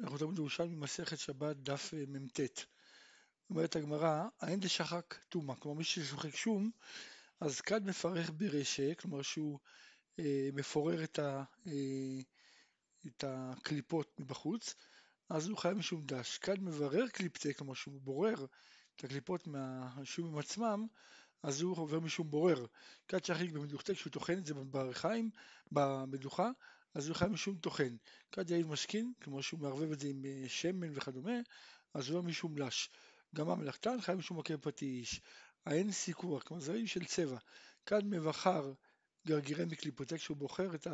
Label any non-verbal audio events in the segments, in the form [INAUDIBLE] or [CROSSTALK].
אנחנו תמיד ירושלמי מסכת שבת דף אה, מ"ט. אומרת הגמרא, האין דשחק טומאה, כלומר מי ששוחק שום, אז כד מפרך ברשע, כלומר שהוא אה, מפורר את, ה, אה, את הקליפות מבחוץ, אז הוא חייב משום דש. כד מברר קליפתה, כלומר שהוא בורר את הקליפות מהשומים עצמם, אז הוא עובר משום בורר. כד שחיק במדוכתה, כשהוא טוחן את זה ברכיים, במדוכה, אז הוא חייב משום טוחן. כד יעיל משכין, כמו שהוא מערבב את זה עם אה, שמן וכדומה, אז הוא לא משום לש. גם המלאכתן חייב משום מכה פטיש. האין סיקור, כמו זרעים של צבע. כד מבחר גרגירי מקליפותיה, כשהוא בוחר את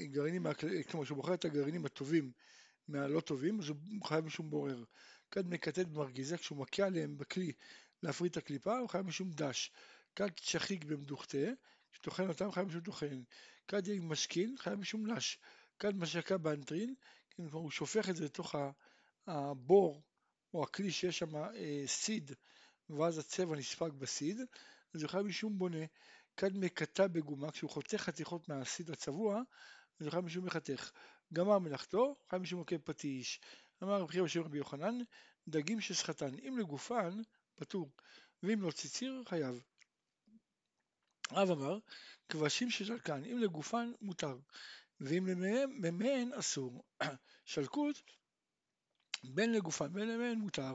הגרעינים, אה, אה, כלומר כשהוא בוחר את הגרעינים הטובים מהלא טובים, אז הוא חייב משום בורר. כד מקטט במרגיזה, כשהוא מכה עליהם בכלי להפריד את הקליפה, הוא חייב משום דש. כד שחיק במדוכתה, כשטוחן אותם חייב משום טוחן. כד יהיה משכין, חייב משום לש. כד משקה באנטרין, כן, כלומר הוא שופך את זה לתוך הבור או הכלי שיש שם אה, סיד, ואז הצבע נספג בסיד, אז הוא חייב משום בונה. כד מקטע בגומה, כשהוא חותך חתיכות מהסיד הצבוע, אז הוא חייב משום מחתך. גמר מלאכתו, חייב משום מכה פטיש. אמר רבי חייא בשם רבי יוחנן, דגים שסחטן, אם לגופן, פטור, ואם לא ציציר, חייב. רב אמר, כבשים ששלקן, אם לגופן מותר, ואם למימיהן אסור. [CLEARS THROAT] שלקות, בין לגופן בין למימיהן מותר.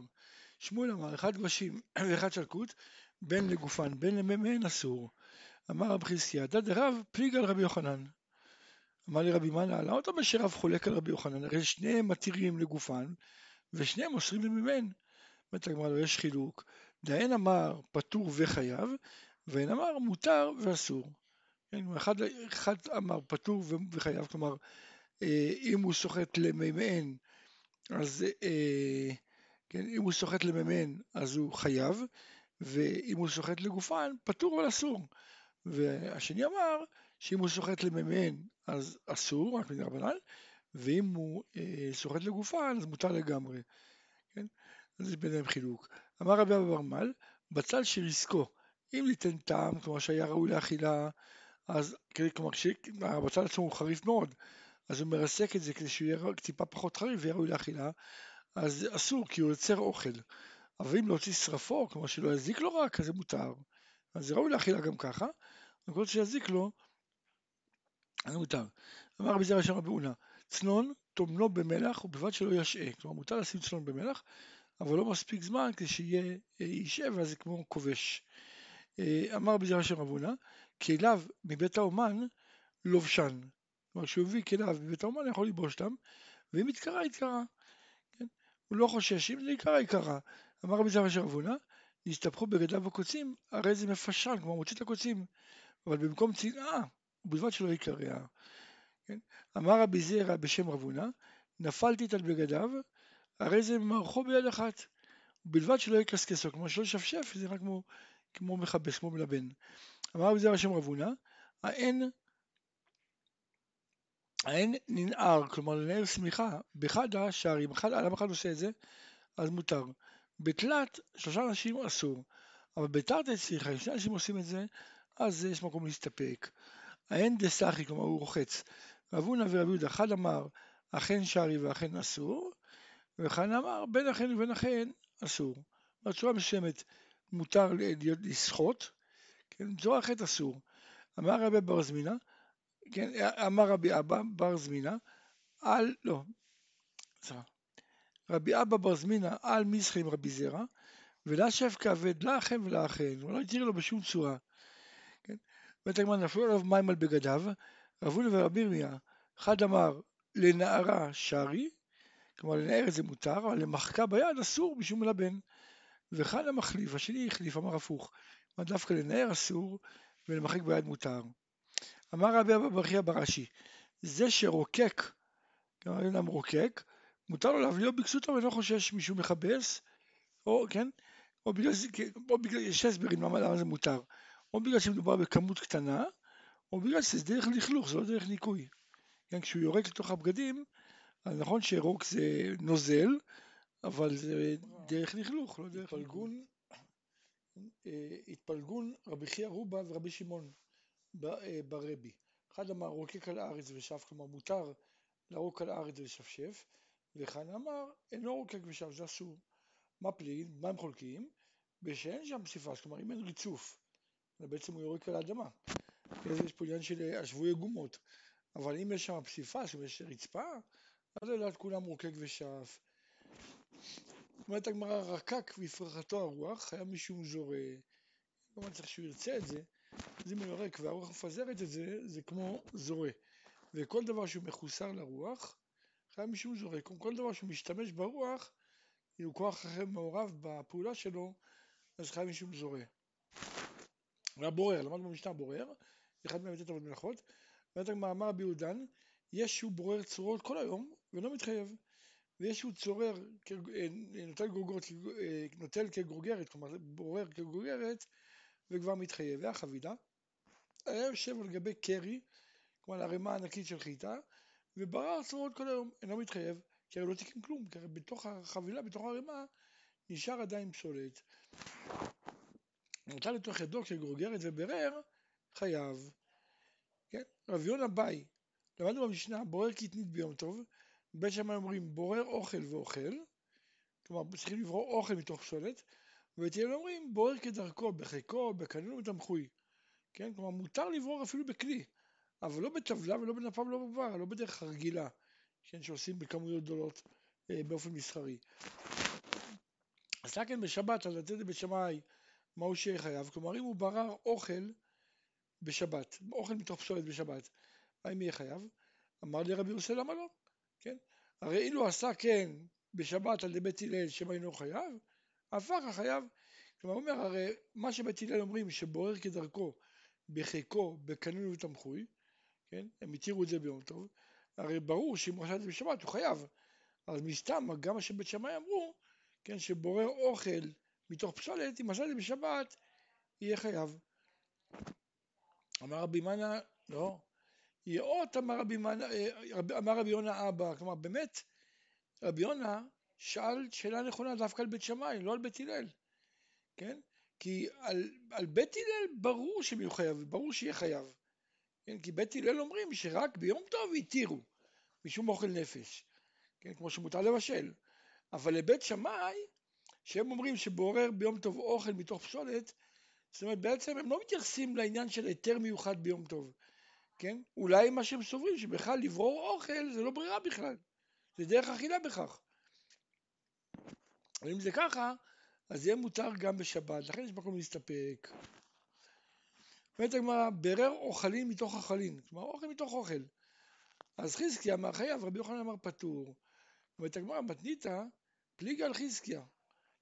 שמואל אמר, אחד כבשים [CLEARS THROAT] ואחד שלקות, בין לגופן בין למימיהן אסור. אמר רב חזקיה, דד רב פליג על רבי יוחנן. אמר לי רבי מנה, למה אתה אומר שרב חולק על רבי יוחנן? הרי שניהם מתירים לגופן, ושניהם אוסרים למימיהן. אומרת הגמרא, לא יש חילוק. דהן אמר פטור וחייב, ואין אמר מותר ואסור. כן, אחד, אחד אמר פטור וחייב, כלומר אה, אם הוא סוחט למימיהן אז אה, כן, אם הוא סוחט למימיהן אז הוא חייב ואם הוא סוחט לגופן פטור אבל אסור והשני אמר שאם הוא סוחט למימיהן אז אסור רק מדרבנן ואם הוא אה, סוחט לגופן אז מותר לגמרי כן? אז יש ביניהם חילוק אמר רבי אבא ברמל בצל שריסקו אם ניתן טעם, כלומר שהיה ראוי לאכילה, אז כלומר כשהבצל עצמו הוא חריף מאוד, אז הוא מרסק את זה כדי שהוא יהיה טיפה פחות חריף ויהיה ראוי לאכילה, אז אסור כי הוא יוצר אוכל. אבל אם להוציא שרפו, כלומר שלא יזיק לו רק, אז זה מותר. אז זה ראוי לאכילה גם ככה, וכל שיזיק לו, אז מותר. אמר רבי זרע שם רבי אונה, צנון טומנו במלח ובלבד שלא ישעה. כלומר מותר לשים צנון במלח, אבל לא מספיק זמן כדי שיהיה ישעה ואז זה כמו כובש. אה, אמר רבי זרע שם אבונה, כליו מבית האומן לובשן. כלומר, כשהוא הביא כליו מבית האומן, יכול ללבוש אותם, ואם יתקרא, יתקרא. כן? הוא לא חושש, אם זה יקרא, יקרא. אמר רבי זרע שם אבונה, נסתבכו בגדיו הקוצים, הרי זה מפשן, כלומר מוציא את הקוצים. אבל במקום צנעה, ובלבד שלא יקרע. כן? אמר רבי זרע בשם רבונה, את על בגדיו, הרי זה מערכו ביד אחת. ובלבד שלא יקסקסו, כלומר שלא ישפשף, זה רק כמו כמו מכבס, כמו מלבן. אמר בזה השם רבונה, האין האין ננער, כלומר לנער שמיכה, באחד השערים, אחד, למה אחד עושה את זה? אז מותר. בתלת, שלושה אנשים אסור, אבל בתרתי צריכה, אם שני אנשים עושים את זה, אז יש מקום להסתפק. האין דסחי, כלומר הוא רוחץ. רבונה ורבי יהודה, אחד אמר אכן שערי ואכן אסור, ואחד אמר בין אכן ובין אכן אסור. בצורה מסוימת מותר לסחוט, כן, בצורה אחרת אסור. אמר רבי בר זמינה, כן, אמר רבי אבא בר זמינה, על, לא, סליחה, רבי אבא בר זמינה על מסחי עם רבי זרע, ולשב כבד לכם ולאחן, הוא לא התיר לו בשום צורה. כן? בית הגמרא נפלו עליו מים על בגדיו, רבוני ורבי ירמיה, אחד אמר לנערה שרי, כלומר לנער את זה מותר, אבל למחקה ביד אסור בשום מלבן. ואחד המחליף, השני החליף, אמר הפוך, מה דווקא לנער אסור ולמחק ביד מותר. אמר רבי אבא ברכיה ברש"י, זה שרוקק, כלומר אדם רוקק, מותר לו להבליאו בכסותו ואינו חושש מישהו מכבס, או כן, או בגלל, או בגלל, יש הסברים למה, למה זה מותר, או בגלל שמדובר בכמות קטנה, או בגלל שזה דרך לכלוך, זה לא דרך ניקוי. כן, כשהוא יורק לתוך הבגדים, אז נכון שרוק זה נוזל, אבל זה דרך לכלוך, לא דרך התפלגון, אה, התפלגון רבי חייא רובה ורבי שמעון אה, ברבי. אחד אמר רוקק על הארץ ושאף, כלומר מותר לרוק על הארץ ולשפשף, וכאן אמר, אינו רוקק ושם, זה אסור. מה פליג, מה הם חולקים? ושאין שם פסיפס, כלומר אם אין ריצוף, בעצם הוא יורק על האדמה. יש פה עניין של השבוי גומות, אבל אם יש שם פסיפס, אם יש רצפה, אז לדעת כולם רוקק ושף. אומרת הגמרא, רקק בפרחתו הרוח, היה משום זורה. כמובן צריך שהוא ירצה את זה, אז אם הוא יורק והרוח מפזרת את זה, זה כמו זורה. וכל דבר שהוא מחוסר לרוח, חייב משום זורק. כל דבר שהוא משתמש ברוח, כאילו כוח אחר מעורב בפעולה שלו, אז חייב משום זורה. היה בורר, למדנו במשנה בורר, אחד מהם לתת עבוד מלאכות, ואתה מאמר רבי יהודן, יש שהוא בורר צורות כל היום ולא מתחייב, ויש שהוא צורר, אה, נוטל, גורגות, אה, נוטל כגורגרת, כלומר בורר כגורגרת וכבר מתחייב. והחבידה היה יושב על גבי קרי, כלומר ערימה ענקית של חיטה, וברר צורות כל היום, אינו מתחייב, כי הרי לא תיקן כלום, כי הרי בתוך החבילה, בתוך הערימה, נשאר עדיין פסולת. נוטל לתוך ידו כגורגרת וברר, חייב. כן? רב יונה ביי, למדנו במשנה, בורר קטנית ביום טוב, בית שמאי אומרים בורר אוכל ואוכל, כלומר צריכים לברור אוכל מתוך פסולת, ובית הלל אומרים בורר כדרכו, בחיקו, בקנון ובתמחוי, כן? כלומר מותר לברור אפילו בכלי, אבל לא בטבלה ולא בנפה ולא בבר, לא בדרך הרגילה, כן? שעושים בכמויות גדולות אה, באופן מסחרי. אז כן בשבת, אז לתת לבית שמאי מהו חייב, כלומר אם הוא ברר אוכל בשבת, אוכל מתוך פסולת בשבת, האם יהיה חייב? אמר לי רבי יוסי למה לא? כן? הרי אילו עשה כן בשבת על ידי בית הלל שמא אינו חייב, הפך החייב. כלומר הוא אומר הרי מה שבית הלל אומרים שבורר כדרכו בחיקו, בקנון ובתמחוי, כן? הם התירו את זה ביום טוב, הרי ברור שאם הוא עשה את זה בשבת הוא חייב. אז מסתם גם מה שבית שמאי אמרו, כן, שבורר אוכל מתוך פסולת, אם עשה את זה בשבת, יהיה חייב. אמר רבי מנה, לא, יאות אמר רבי, אה, אמר רבי יונה אבא, כלומר באמת רבי יונה שאל שאלה נכונה דווקא על בית שמאי, לא על בית הלל, כן? כי על, על בית הלל ברור שהם יהיו חייב, ברור שיהיה חייב, כן? כי בית הלל אומרים שרק ביום טוב התירו משום אוכל נפש, כן? כמו שמותר לבשל, אבל לבית שמאי, שהם אומרים שבורר ביום טוב אוכל מתוך פסולת, זאת אומרת בעצם הם לא מתייחסים לעניין של היתר מיוחד ביום טוב, כן? אולי מה שהם סוברים שבכלל לברור אוכל זה לא ברירה בכלל, זה דרך אכילה בכך. אם זה ככה, אז יהיה מותר גם בשבת, לכן יש מקום להסתפק. אומרת הגמרא, ברר אוכלים מתוך אכלים, כלומר אוכל מתוך אוכל. אז חזקיה אמר חייב, רבי יוחנן אמר פטור. אומרת הגמרא, מתניתא, פליגה על חזקיה,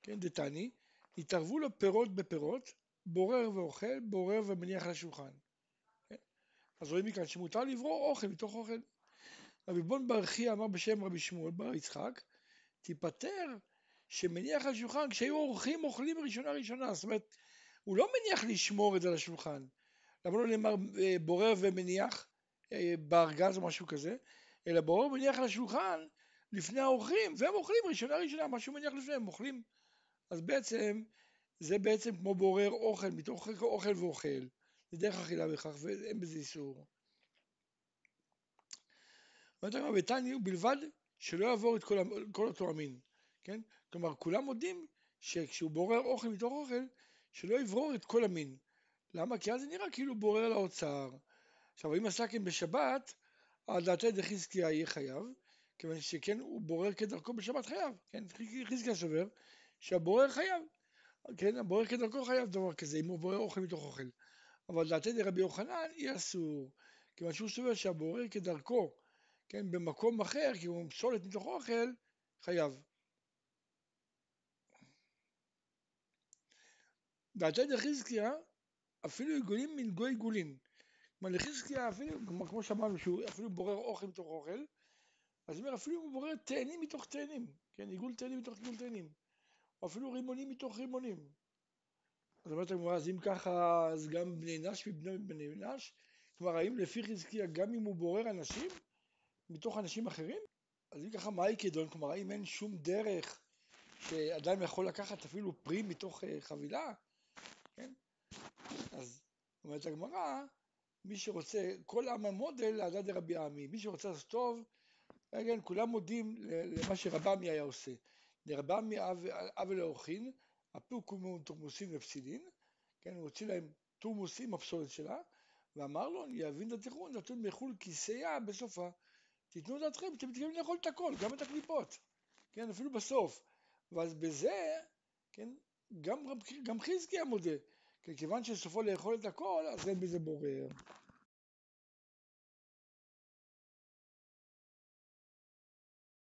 כן, דתני, התערבו לו פירות בפירות, בורר ואוכל, בורר ומניח על השולחן. אז רואים מכאן שמותר לברור אוכל מתוך אוכל. רבי בון ברכי אמר בשם רבי שמואל בר יצחק, תיפטר שמניח על השולחן כשהיו אורחים אוכלים ראשונה ראשונה, זאת אומרת, הוא לא מניח לשמור את זה על השולחן. למה לא נאמר אה, בורר ומניח אה, בארגז או משהו כזה, אלא בורר ומניח על השולחן לפני האורחים, והם אוכלים ראשונה ראשונה, מה שהוא מניח לפניהם, הם אוכלים. אז בעצם זה בעצם כמו בורר אוכל, מתוך אוכל ואוכל, זה דרך אכילה בכך ואין בזה איסור. אומרת הגמרא בתניא ובלבד שלא יעבור את כל, כל אותו המין, כן? כלומר כולם מודים שכשהוא בורר אוכל מתוך אוכל, שלא יברור את כל המין. למה? כי אז זה נראה כאילו בורר לאוצר. עכשיו אם עשה כן בשבת, על דעתי דחזקיה יהיה חייב, כיוון שכן הוא בורר כדרכו בשבת חייב, כן? חזקיה סובר שהבורר חייב, כן, הבורר כדרכו חייב דבר כזה, אם הוא בורר אוכל מתוך אוכל. אבל דעתי דרבי יוחנן היא אסור, כיוון שהוא סובר שהבורר כדרכו, כן, במקום אחר, כי הוא פסולת מתוך אוכל, חייב. דעתי דחזקיה, אפילו עיגולים מן גוי עיגולים. כלומר לחזקיה אפילו, כמו שאמרנו, שהוא אפילו בורר אוכל מתוך אוכל, אז אומר אפילו הוא בורר תאנים מתוך תאנים, כן, עיגול תאנים מתוך עיגול תאנים. או אפילו רימונים מתוך רימונים. אז אומרת הגמרא, אז אם ככה, אז גם בני נש מבני בני נש? כלומר, האם לפי חזקיה, גם אם הוא בורר אנשים מתוך אנשים אחרים? אז אם ככה, מה כדון? כלומר, האם אין שום דרך שאדם יכול לקחת אפילו פרי מתוך uh, חבילה? כן? אז אומרת הגמרא, מי שרוצה, כל עם המודל לעדה דרבי עמי, מי שרוצה לעשות טוב, כן, כולם מודים למה שרבמי היה עושה. לרבמי אב ולאורחין, הפוק הוא תורמוסין ופסילין, כן, הוא הוציא להם תורמוס עם הפסולת שלה, ואמר לו, אני אבין את התיכון, נתון מחול כיסיה בסופה. תיתנו דעתכם, אתם מתכוונים לאכול את הכל, גם את הקליפות, כן, אפילו בסוף. ואז בזה, כן, גם, גם חזקיה מודה, כן, כיוון שסופו לאכול את הכל, אז אין בזה בורר.